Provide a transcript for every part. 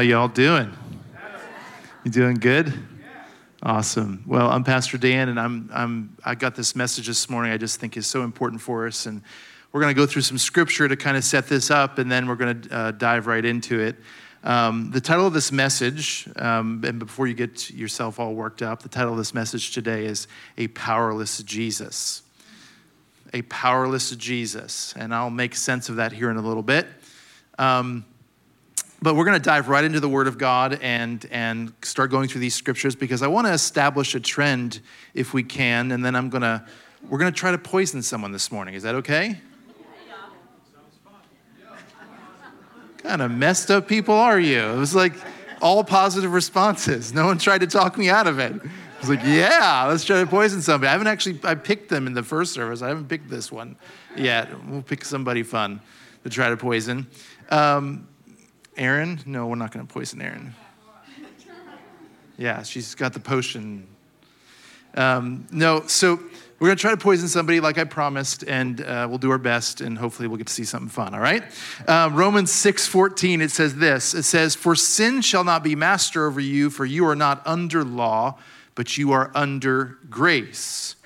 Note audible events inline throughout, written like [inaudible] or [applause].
How y'all doing? You doing good? Awesome. Well, I'm Pastor Dan, and I'm, I'm, I got this message this morning I just think is so important for us. And we're going to go through some scripture to kind of set this up, and then we're going to uh, dive right into it. Um, the title of this message, um, and before you get yourself all worked up, the title of this message today is A Powerless Jesus. A Powerless Jesus. And I'll make sense of that here in a little bit. Um, but we're going to dive right into the Word of God and, and start going through these scriptures because I want to establish a trend if we can, and then I'm going to, we're going to try to poison someone this morning. Is that okay? kind of messed up people are you? It was like all positive responses. No one tried to talk me out of it. I was like, yeah, let's try to poison somebody. I haven't actually, I picked them in the first service. I haven't picked this one yet. We'll pick somebody fun to try to poison. Um, Aaron? No, we're not going to poison Aaron. Yeah, she's got the potion. Um, no, so we're going to try to poison somebody like I promised, and uh, we'll do our best, and hopefully we'll get to see something fun, all right? Uh, Romans 6 14, it says this It says, For sin shall not be master over you, for you are not under law, but you are under grace.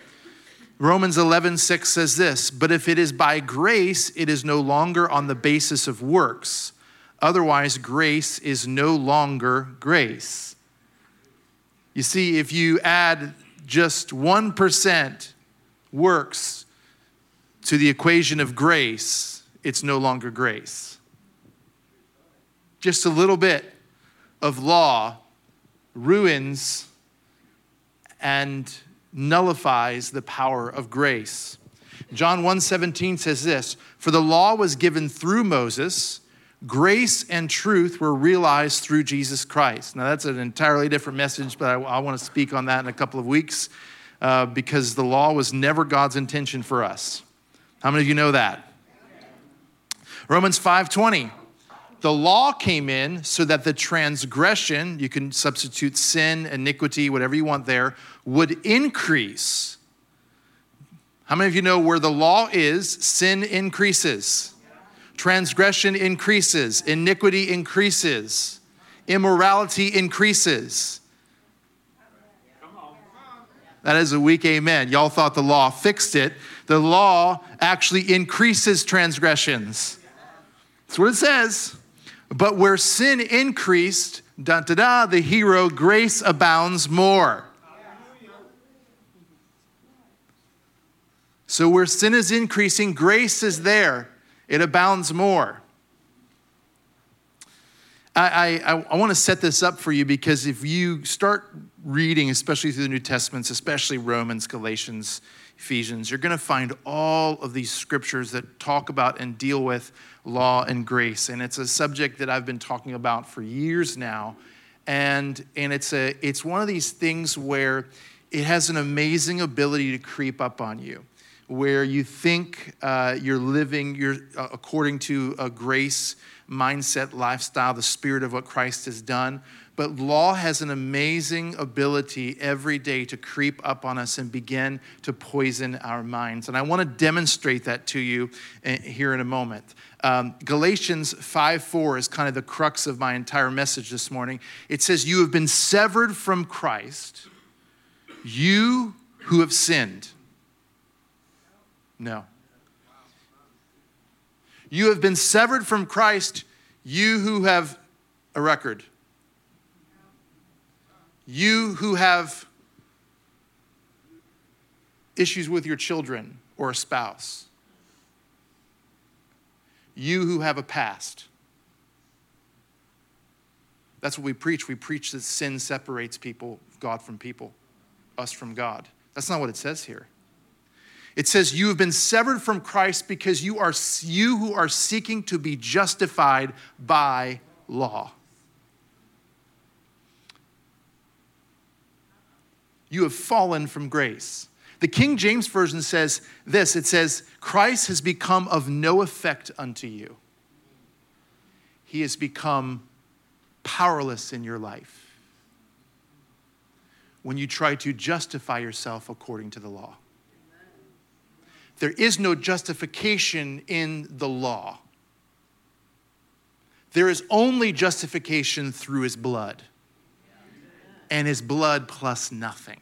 Romans 11 6 says this, But if it is by grace, it is no longer on the basis of works. Otherwise, grace is no longer grace. You see, if you add just 1% works to the equation of grace, it's no longer grace. Just a little bit of law ruins and nullifies the power of grace. John 1:17 says this, "For the law was given through Moses, grace and truth were realized through Jesus Christ. Now, that's an entirely different message, but I, I want to speak on that in a couple of weeks uh, because the law was never God's intention for us. How many of you know that? Romans 5:20. The law came in so that the transgression, you can substitute sin, iniquity, whatever you want there, would increase. How many of you know where the law is, sin increases? Transgression increases, iniquity increases, immorality increases. That is a weak amen. Y'all thought the law fixed it. The law actually increases transgressions. That's what it says. But where sin increased, da da da, the hero, grace abounds more. So where sin is increasing, grace is there it abounds more. I, I, I want to set this up for you because if you start reading, especially through the New Testaments, especially Romans, Galatians, Ephesians, you're going to find all of these scriptures that talk about and deal with law and grace. And it's a subject that I've been talking about for years now. And, and it's, a, it's one of these things where it has an amazing ability to creep up on you where you think uh, you're living you're, uh, according to a grace mindset lifestyle, the spirit of what Christ has done. But law has an amazing ability every day to creep up on us and begin to poison our minds. And I want to demonstrate that to you uh, here in a moment. Um, Galatians 5 4 is kind of the crux of my entire message this morning. It says, You have been severed from Christ, you who have sinned. No. You have been severed from Christ, you who have a record. You who have issues with your children or a spouse. You who have a past. That's what we preach. We preach that sin separates people, God from people, us from God. That's not what it says here. It says, You have been severed from Christ because you are you who are seeking to be justified by law. You have fallen from grace. The King James Version says this it says, Christ has become of no effect unto you. He has become powerless in your life when you try to justify yourself according to the law. There is no justification in the law. There is only justification through his blood, and his blood plus nothing.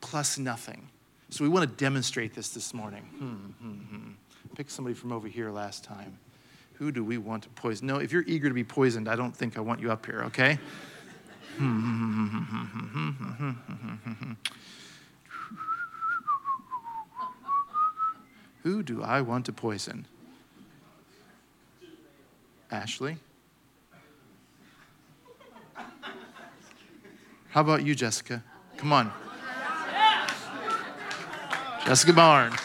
Plus nothing. So we want to demonstrate this this morning. Hmm, hmm, hmm. Pick somebody from over here last time. Who do we want to poison? No, if you're eager to be poisoned, I don't think I want you up here, okay? Who do I want to poison? Ashley? How about you, Jessica? Come on. Jessica Barnes.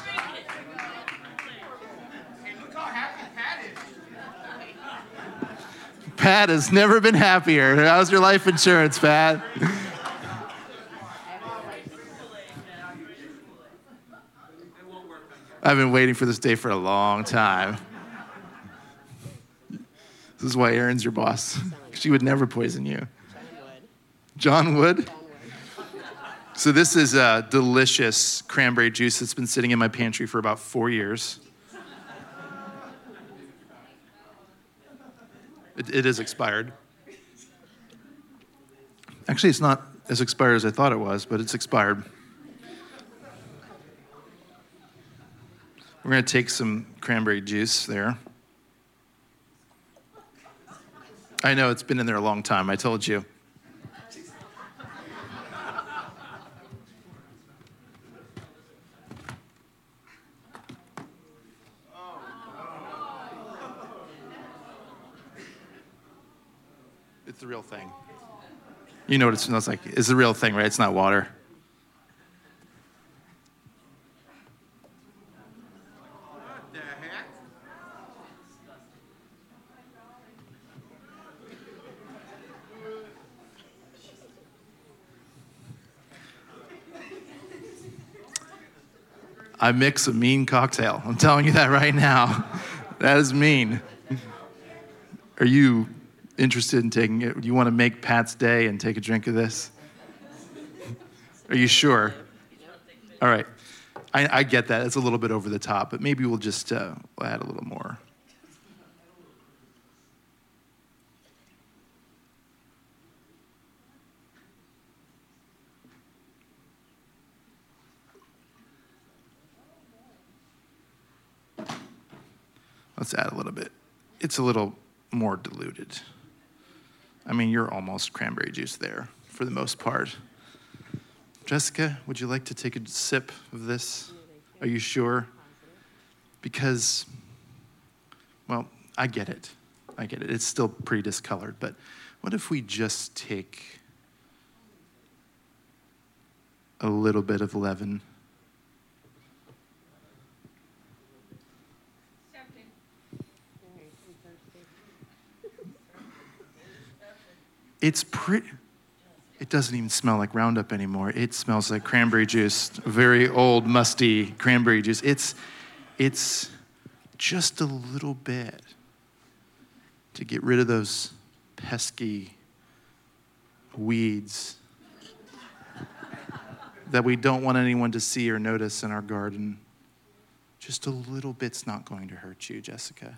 Pat has never been happier. How's your life insurance, Pat? I've been waiting for this day for a long time. This is why Erin's your boss. She would never poison you. John Wood? So, this is a delicious cranberry juice that's been sitting in my pantry for about four years. It, it is expired. Actually, it's not as expired as I thought it was, but it's expired. We're going to take some cranberry juice there. I know it's been in there a long time, I told you. It's the real thing. You know what it smells like. It's the real thing, right? It's not water. I mix a mean cocktail. I'm telling you that right now. [laughs] That is mean. Are you interested in taking it? Do you want to make Pat's day and take a drink of this? Are you sure? All right. I, I get that. It's a little bit over the top, but maybe we'll just uh, add a little more. Let's add a little bit. It's a little more diluted. I mean, you're almost cranberry juice there for the most part. Jessica, would you like to take a sip of this? Are you sure? Because, well, I get it. I get it. It's still pretty discolored, but what if we just take a little bit of leaven? It's pretty. It doesn't even smell like Roundup anymore. It smells like cranberry juice, very old, musty cranberry juice. It's, it's just a little bit to get rid of those pesky weeds that we don't want anyone to see or notice in our garden. Just a little bit's not going to hurt you, Jessica.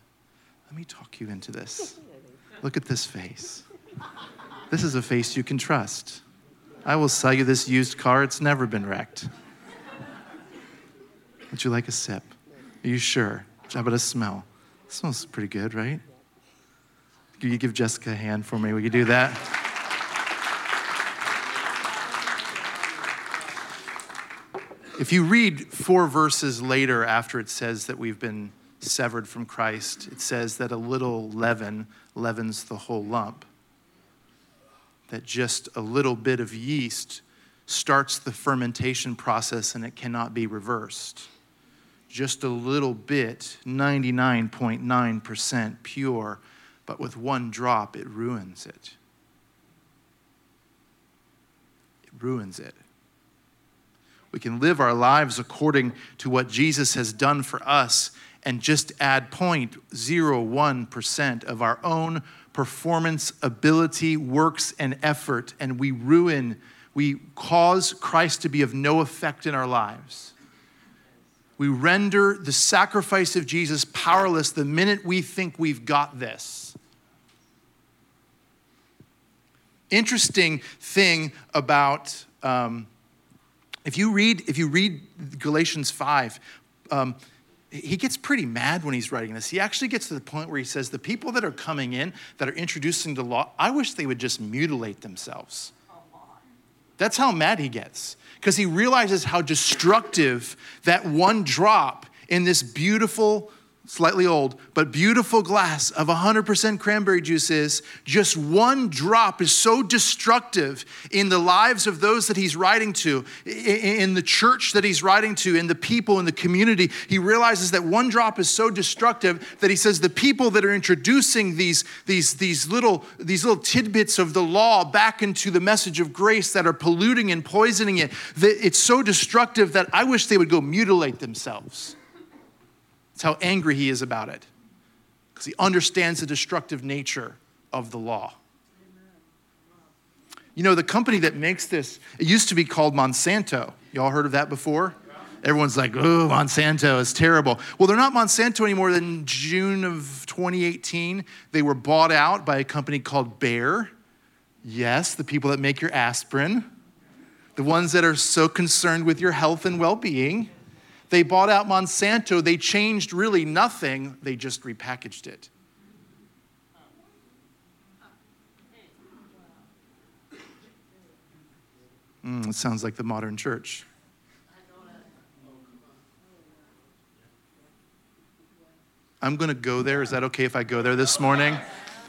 Let me talk you into this. Look at this face. This is a face you can trust. I will sell you this used car. It's never been wrecked. Would you like a sip? Are you sure? How about a smell? It smells pretty good, right? Can you give Jessica a hand for me? Will you do that? If you read four verses later after it says that we've been severed from Christ, it says that a little leaven leavens the whole lump that just a little bit of yeast starts the fermentation process and it cannot be reversed. Just a little bit, 99.9% pure, but with one drop, it ruins it. It ruins it. We can live our lives according to what Jesus has done for us and just add 0.01% of our own performance, ability, works, and effort, and we ruin, we cause Christ to be of no effect in our lives. We render the sacrifice of Jesus powerless the minute we think we've got this. Interesting thing about um, if you read if you read Galatians five. Um, he gets pretty mad when he's writing this. He actually gets to the point where he says, The people that are coming in, that are introducing the law, I wish they would just mutilate themselves. That's how mad he gets because he realizes how destructive that one drop in this beautiful slightly old, but beautiful glass of 100% cranberry juice is, just one drop is so destructive in the lives of those that he's writing to, in the church that he's writing to, in the people in the community. He realizes that one drop is so destructive that he says the people that are introducing these, these, these, little, these little tidbits of the law back into the message of grace that are polluting and poisoning it, that it's so destructive that I wish they would go mutilate themselves. That's how angry he is about it, because he understands the destructive nature of the law. You know, the company that makes this, it used to be called Monsanto. Y'all heard of that before? Everyone's like, oh, Monsanto is terrible. Well, they're not Monsanto anymore. In June of 2018, they were bought out by a company called Bayer. Yes, the people that make your aspirin, the ones that are so concerned with your health and well being. They bought out Monsanto. They changed really nothing, they just repackaged it. Mm, it sounds like the modern church. I'm going to go there. Is that okay if I go there this morning?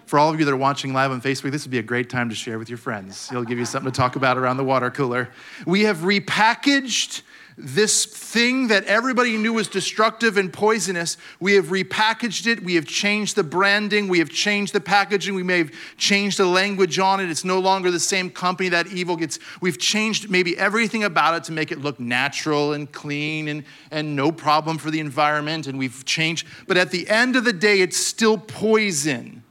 For all of you that are watching live on Facebook, this would be a great time to share with your friends. It'll give you something to talk about around the water cooler. We have repackaged this thing that everybody knew was destructive and poisonous, we have repackaged it. We have changed the branding. We have changed the packaging. We may have changed the language on it. It's no longer the same company that evil gets. We've changed maybe everything about it to make it look natural and clean and, and no problem for the environment. And we've changed. But at the end of the day, it's still poison.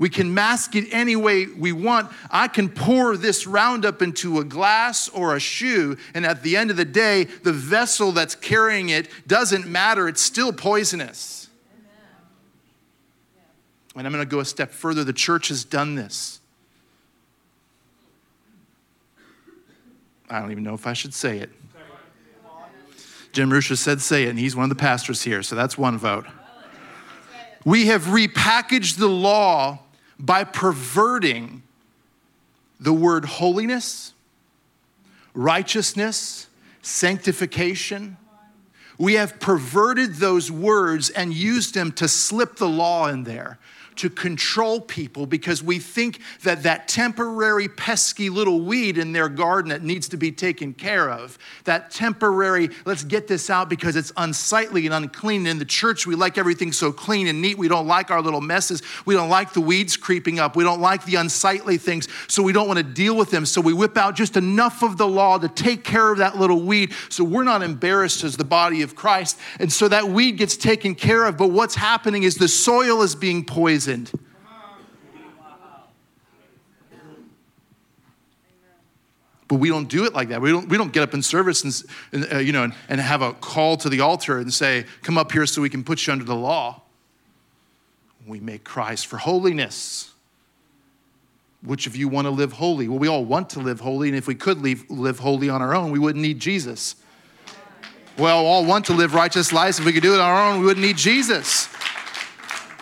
We can mask it any way we want. I can pour this Roundup into a glass or a shoe, and at the end of the day, the vessel that's carrying it doesn't matter. It's still poisonous. And I'm going to go a step further. The church has done this. I don't even know if I should say it. Jim Rusha said say it, and he's one of the pastors here, so that's one vote. We have repackaged the law by perverting the word holiness, righteousness, sanctification. We have perverted those words and used them to slip the law in there to control people because we think that that temporary pesky little weed in their garden that needs to be taken care of, that temporary, let's get this out because it's unsightly and unclean. In the church, we like everything so clean and neat. We don't like our little messes. We don't like the weeds creeping up. We don't like the unsightly things, so we don't want to deal with them. So we whip out just enough of the law to take care of that little weed so we're not embarrassed as the body of Christ. And so that weed gets taken care of. But what's happening is the soil is being poisoned But we don't do it like that. We don't, we don't get up in service and, and uh, you know, and, and have a call to the altar and say, come up here so we can put you under the law. We make cries for holiness. Which of you want to live holy? Well, we all want to live holy, and if we could live, live holy on our own, we wouldn't need Jesus. Well, all want to live righteous lives. If we could do it on our own, we wouldn't need Jesus.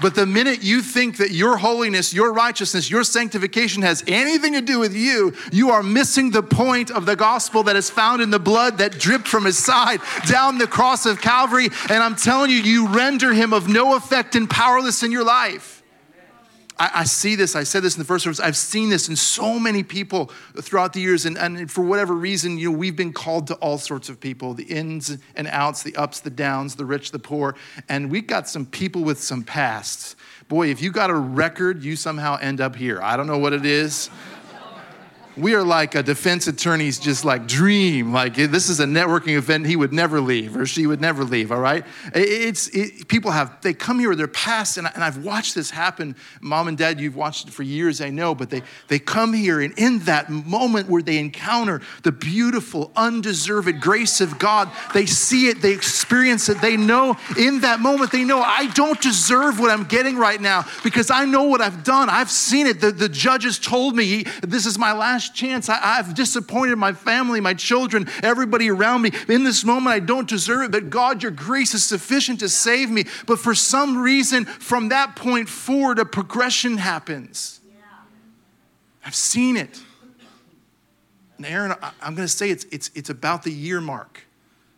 But the minute you think that your holiness, your righteousness, your sanctification has anything to do with you, you are missing the point of the gospel that is found in the blood that dripped from his side down the cross of Calvary. And I'm telling you, you render him of no effect and powerless in your life. I, I, see this, I said this in the first service, I've seen this in so many people throughout the years, and, and for whatever reason, you know, we've been called to all sorts of people the ins and outs, the ups, the downs, the rich, the poor, and we've got some people with some pasts. Boy, if you got a record, you somehow end up here. I don't know what it is. We are like a defense attorney's just like dream. Like this is a networking event he would never leave or she would never leave. All right, it's it, people have they come here with their past, and, I, and I've watched this happen. Mom and Dad, you've watched it for years, I know, but they they come here, and in that moment where they encounter the beautiful, undeserved grace of God, they see it, they experience it, they know in that moment they know I don't deserve what I'm getting right now because I know what I've done. I've seen it. The, the judges told me this is my last last chance. I, have disappointed my family, my children, everybody around me. In this moment, I don't deserve it, but God, your grace is sufficient to save me. But for some reason, from that point forward, a progression happens. Yeah. I've seen it. And Aaron, I'm going to say it's, it's, it's about the year mark,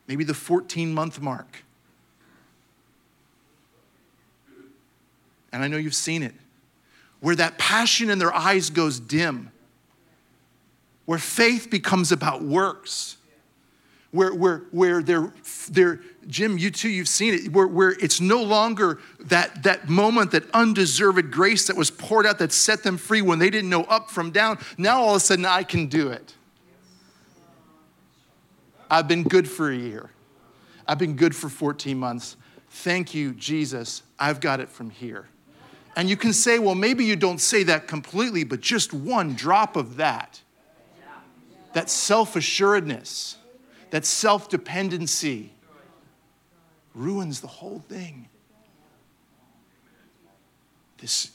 maybe the 14 month mark. And I know you've seen it, where that passion in their eyes goes dim where faith becomes about works. Where, where, where they're, they're, Jim, you too, you've seen it, where, where it's no longer that, that moment, that undeserved grace that was poured out that set them free when they didn't know up from down. Now all of a sudden, I can do it. I've been good for a year. I've been good for 14 months. Thank you, Jesus. I've got it from here. And you can say, well, maybe you don't say that completely, but just one drop of that that self assuredness, that self dependency ruins the whole thing. This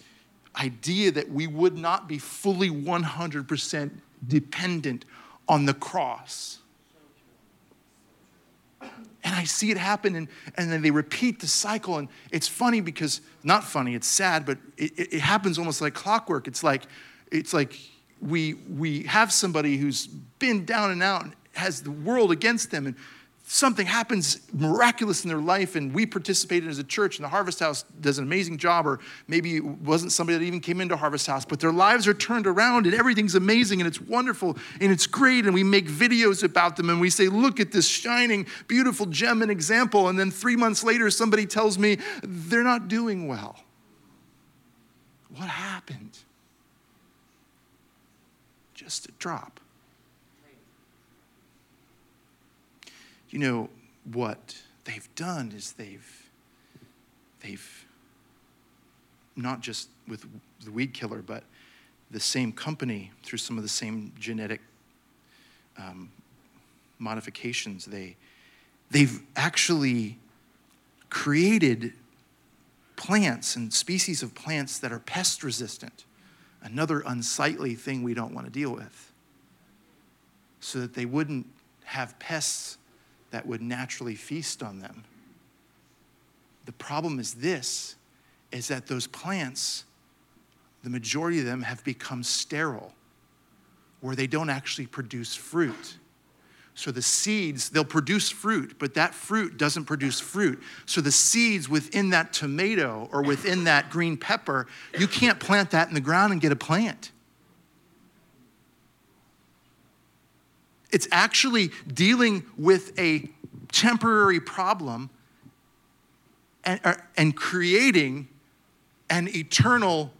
idea that we would not be fully 100% dependent on the cross. And I see it happen, and, and then they repeat the cycle. And it's funny because, not funny, it's sad, but it, it happens almost like clockwork. It's like, it's like we, we have somebody who's been down and out and has the world against them and something happens miraculous in their life and we participated as a church and the harvest house does an amazing job or maybe it wasn't somebody that even came into harvest house but their lives are turned around and everything's amazing and it's wonderful and it's great and we make videos about them and we say look at this shining beautiful gem and example and then three months later somebody tells me they're not doing well. What happened just a drop. You know what they've done is they've they've not just with the weed killer, but the same company through some of the same genetic um, modifications. They they've actually created plants and species of plants that are pest resistant another unsightly thing we don't want to deal with. So that they wouldn't have pests that would naturally feast on them. The problem is this is that those plants, the majority of them have become sterile, where they don't actually produce fruit. So the seeds, they'll produce fruit, but that fruit doesn't produce fruit. So the seeds within that tomato or within that green pepper, you can't plant that in the ground and get a plant. It's actually dealing with a temporary problem and, and creating an eternal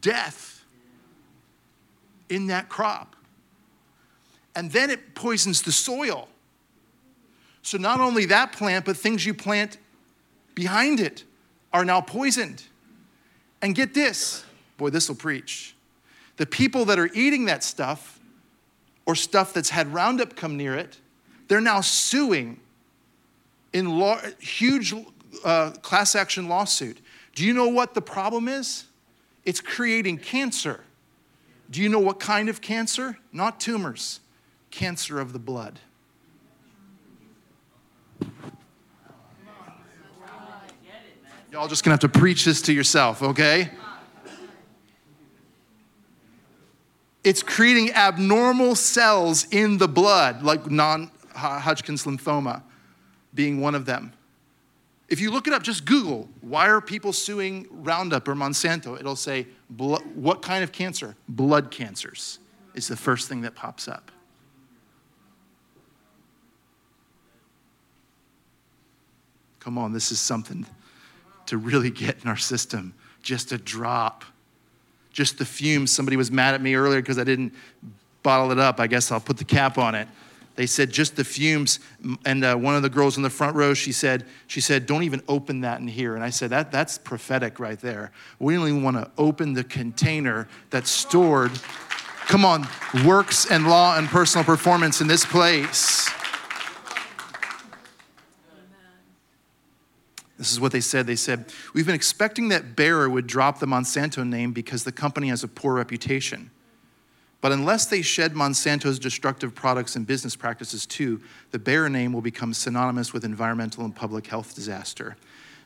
death in that crop and then it poisons the soil. So not only that plant, but things you plant behind it are now poisoned. And get this boy, this will preach. The people that are eating that stuff or stuff that's had Roundup come near it, they're now suing in law, huge uh, class action lawsuit. Do you know what the problem is? It's creating cancer. Do you know what kind of cancer? Not tumors cancer of the blood. Y'all just gonna have to preach this to yourself, okay? It's creating abnormal cells in the blood, like non Hodgkin's lymphoma being one of them. If you look it up, just Google, why are people suing Roundup or Monsanto? It'll say, what kind of cancer? Blood cancers is the first thing that pops up. Come on, this is something to really get in our system. Just a drop. Just the fumes. Somebody was mad at me earlier because I didn't bottle it up. I guess I'll put the cap on it. They said just the fumes. And uh, one of the girls in the front row, she said, she said, don't even open that in here. And I said, that, that's prophetic right there. We don't even want to open the container that's stored. Come on, works and law and personal performance in this place. This is what they said. They said, We've been expecting that Bayer would drop the Monsanto name because the company has a poor reputation. But unless they shed Monsanto's destructive products and business practices too, the Bayer name will become synonymous with environmental and public health disaster.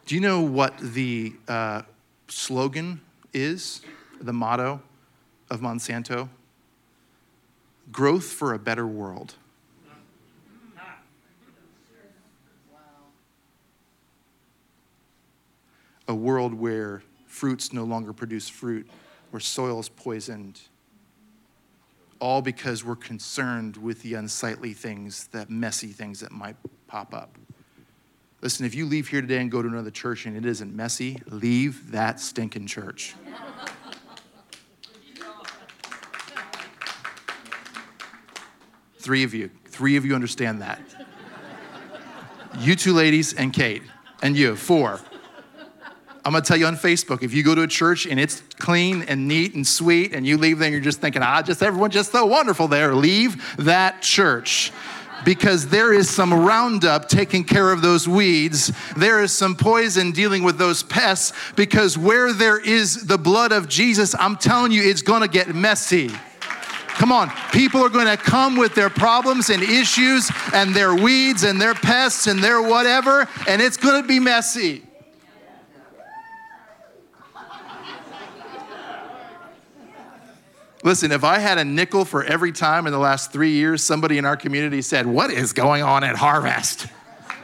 Do you know what the uh, slogan is, the motto of Monsanto? Growth for a better world. A world where fruits no longer produce fruit, where soil is poisoned, all because we're concerned with the unsightly things, the messy things that might pop up. Listen, if you leave here today and go to another church and it isn't messy, leave that stinking church. Three of you, three of you understand that. You two ladies and Kate, and you, four. I'm gonna tell you on Facebook, if you go to a church and it's clean and neat and sweet, and you leave there and you're just thinking, ah, just everyone just so wonderful there, leave that church. Because there is some Roundup taking care of those weeds. There is some poison dealing with those pests. Because where there is the blood of Jesus, I'm telling you, it's gonna get messy. Come on, people are going to come with their problems and issues and their weeds and their pests and their whatever, and it's going to be messy. Listen, if I had a nickel for every time in the last three years somebody in our community said, What is going on at Harvest?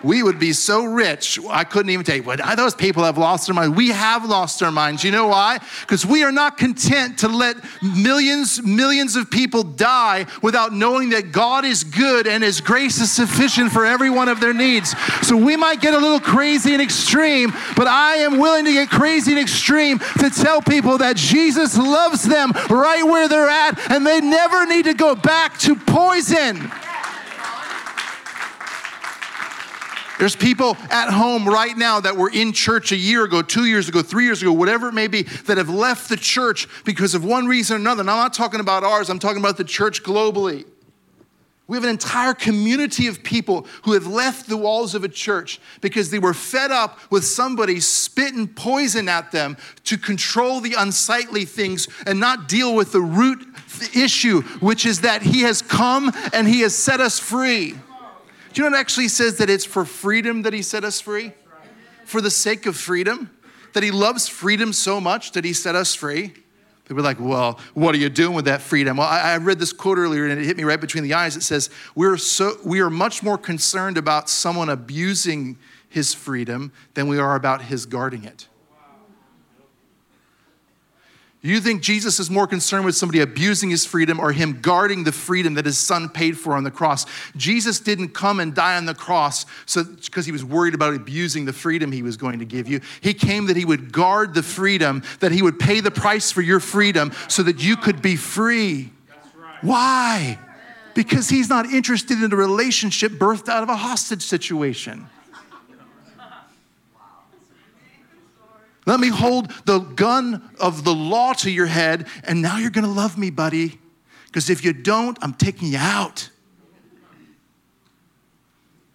We would be so rich, I couldn't even tell you, what those people have lost their mind. We have lost our minds. You know why? Because we are not content to let millions, millions of people die without knowing that God is good and His grace is sufficient for every one of their needs. So we might get a little crazy and extreme, but I am willing to get crazy and extreme to tell people that Jesus loves them right where they're at and they never need to go back to poison. There's people at home right now that were in church a year ago, two years ago, three years ago, whatever it may be, that have left the church because of one reason or another. And I'm not talking about ours, I'm talking about the church globally. We have an entire community of people who have left the walls of a church because they were fed up with somebody spitting poison at them to control the unsightly things and not deal with the root issue, which is that He has come and He has set us free. You know it actually says that it's for freedom that he set us free? For the sake of freedom? That he loves freedom so much that he set us free? They were like, well, what are you doing with that freedom? Well, I, I, read this quote earlier and it hit me right between the eyes. It says, We're so we are much more concerned about someone abusing his freedom than we are about his guarding it. You think Jesus is more concerned with somebody abusing his freedom or him guarding the freedom that his son paid for on the cross? Jesus didn't come and die on the cross so because he was worried about abusing the freedom he was going to give you. He came that he would guard the freedom, that he would pay the price for your freedom so that you could be free. Right. Why? Because he's not interested in a relationship birthed out of a hostage situation. Let me hold the gun of the law to your head, and now you're gonna love me, buddy. Because if you don't, I'm taking you out.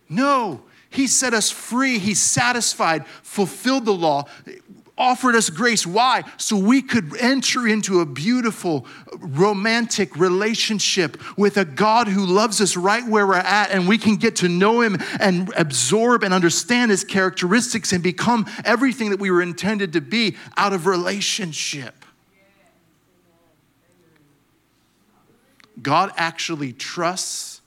No, he set us free. He satisfied, fulfilled the law offered us grace. Why? So we could enter into a beautiful, romantic relationship with a God who loves us right where we're at, and we can get to know Him and absorb and understand His characteristics and become everything that we were intended to be out of relationship. God actually trusts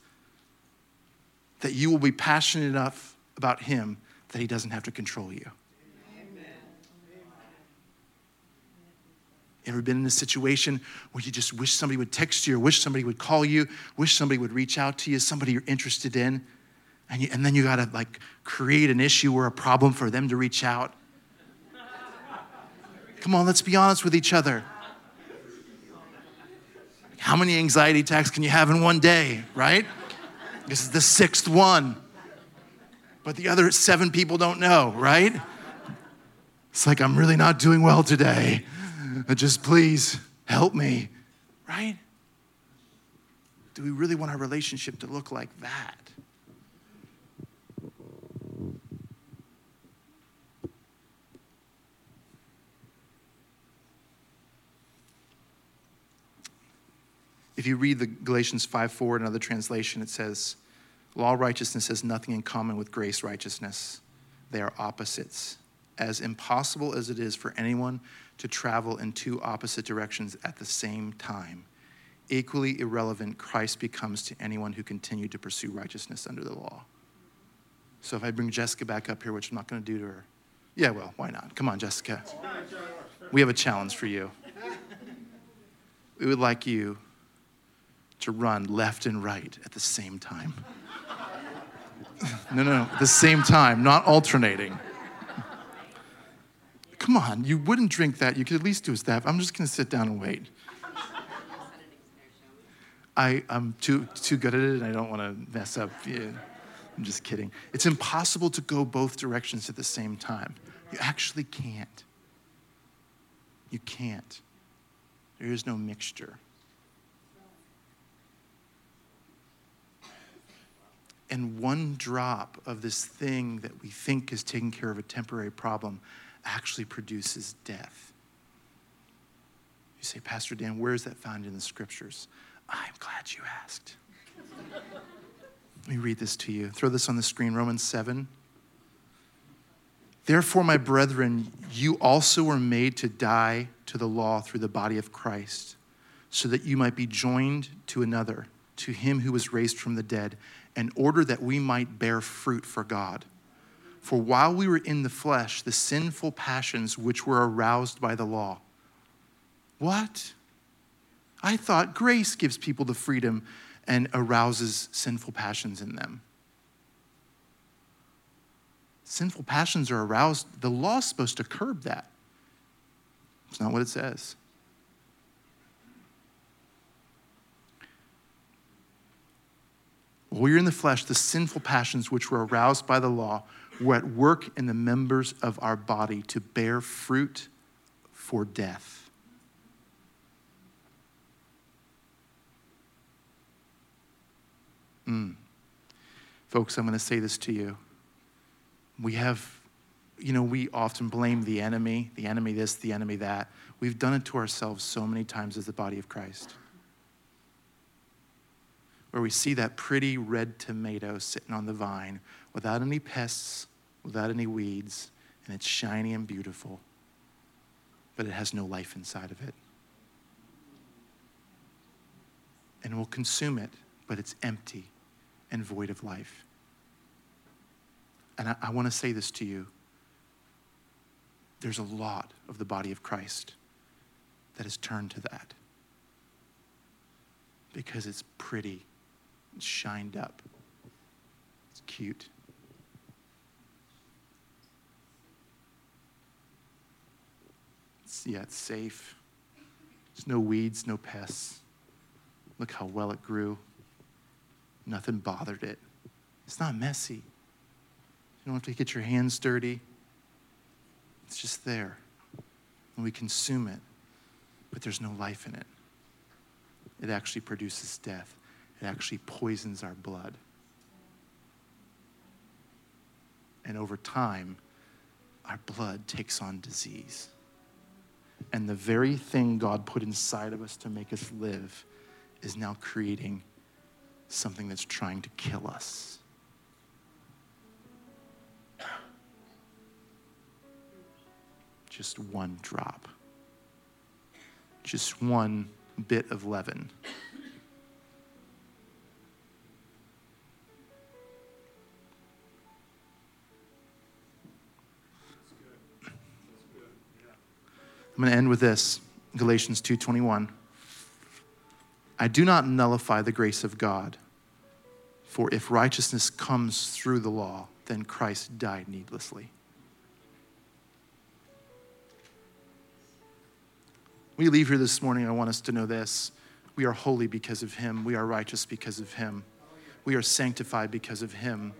that you will be passionate enough about Him that He doesn't have to control you. Ever been in a situation where you just wish somebody would text you or wish somebody would call you, wish somebody would reach out to you, somebody you're interested in, and, you, and then you got to like create an issue or a problem for them to reach out? Come on, let's be honest with each other. How many anxiety attacks can you have in one day, right? This is the sixth one. But the other seven people don't know, right? It's like, I'm really not doing well today. Uh, just please help me, right? Do we really want our relationship to look like that? If you read the Galatians 5 4 in another translation, it says, Law righteousness has nothing in common with grace righteousness. They are opposites. As impossible as it is for anyone to travel in two opposite directions at the same time, equally irrelevant Christ becomes to anyone who continued to pursue righteousness under the law. So if I bring Jessica back up here, which I'm not going to do to her, yeah, well, why not? Come on, Jessica. We have a challenge for you. We would like you to run left and right at the same time. [laughs] no, no, at the same time, not alternating. Come on, you wouldn't drink that. You could at least do a step. I'm just going to sit down and wait. I, I'm too, too good at it and I don't want to mess up. I'm just kidding. It's impossible to go both directions at the same time. You actually can't. You can't. There is no mixture. And one drop of this thing that we think is taking care of a temporary problem actually produces death. You say, Pastor Dan, where is that found in the scriptures? I'm glad you asked. Let me read this to you. Throw this on the screen Romans 7. Therefore, my brethren, you also were made to die to the law through the body of Christ, so that you might be joined to another, to him who was raised from the dead in order that we might bear fruit for God. For while we were in the flesh, the sinful passions which were aroused by the law. What? I thought grace gives people the freedom and arouses sinful passions in them. Sinful passions are aroused. The law is supposed to curb that. It's not what it says. While were in the flesh, the sinful passions which were aroused by the law were at work in the members of our body to bear fruit for death. Mm. Folks, I'm going to say this to you. We have, you know, we often blame the enemy, the enemy this, the enemy that. We've done it to ourselves so many times as the body of Christ where we see that pretty red tomato sitting on the vine without any pests, without any weeds, and it's shiny and beautiful, but it has no life inside of it. And we'll consume it, but it's empty and void of life. And I, I want to say this to you there's a lot of the body of Christ that has turned to that because it's pretty shined up. It's cute. It's, yeah, it's safe. There's no weeds, no pests. Look how well it grew. Nothing bothered it. It's not messy. You don't have to get your hands dirty. It's just there. And we consume it, but there's no life in it. It actually produces death it actually poisons our blood. And over time, our blood takes on disease. And the very thing God put inside of us to make us live is now creating something that's trying to kill us. Just one drop, just one bit of leaven. I'm going to end with this Galatians 2:21. I do not nullify the grace of God, for if righteousness comes through the law, then Christ died needlessly. We leave here this morning, I want us to know this. We are holy because of him. We are righteous because of him. We are sanctified because of him.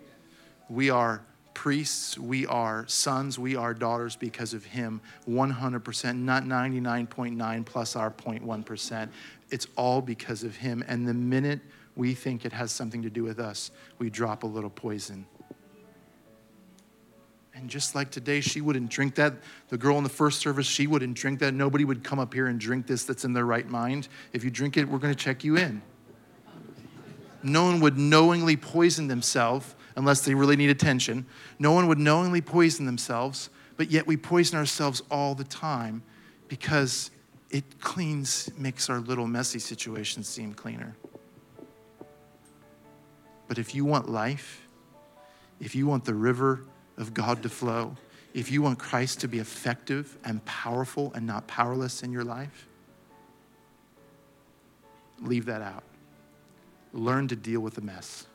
We are priests, we are sons, we are daughters because of him 100%, not 99.9 plus our 0.1%. It's all because of him. And the minute we think it has something to do with us, we drop a little poison. And just like today, she wouldn't drink that. The girl in the first service, she wouldn't drink that. Nobody would come up here and drink this that's in their right mind. If you drink it, we're going to check you in. No one would knowingly poison themselves unless they really need attention. No one would knowingly poison themselves, but yet we poison ourselves all the time because it cleans, makes our little messy situations seem cleaner. But if you want life, if you want the river of God to flow, if you want Christ to be effective and powerful and not powerless in your life, leave that out. Learn to deal with the mess.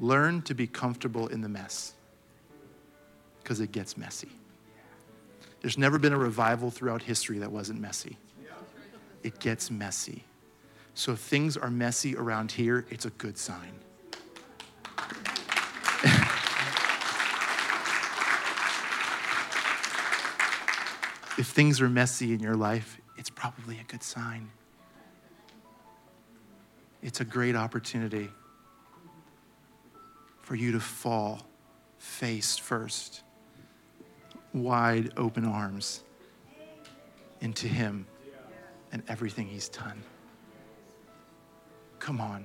Learn to be comfortable in the mess because it gets messy. There's never been a revival throughout history that wasn't messy. It gets messy. So if things are messy around here, it's a good sign. [laughs] if things are messy in your life, it's probably a good sign. It's a great opportunity for you to fall face first, wide open arms into Him and everything He's done. Come on.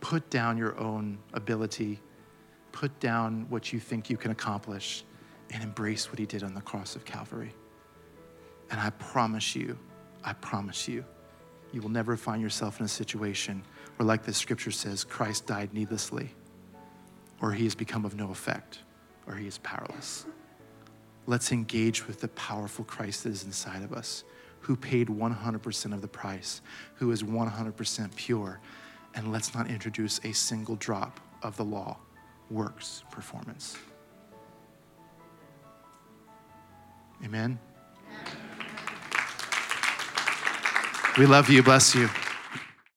Put down your own ability, put down what you think you can accomplish and embrace what he did on the cross of Calvary. And I promise you, I promise you, you will never find yourself in a situation where, like the scripture says, Christ died needlessly, or he has become of no effect, or he is powerless. Let's engage with the powerful Christ that is inside of us, who paid 100% of the price, who is 100% pure. And let's not introduce a single drop of the law, works, performance. Amen. We love you. Bless you.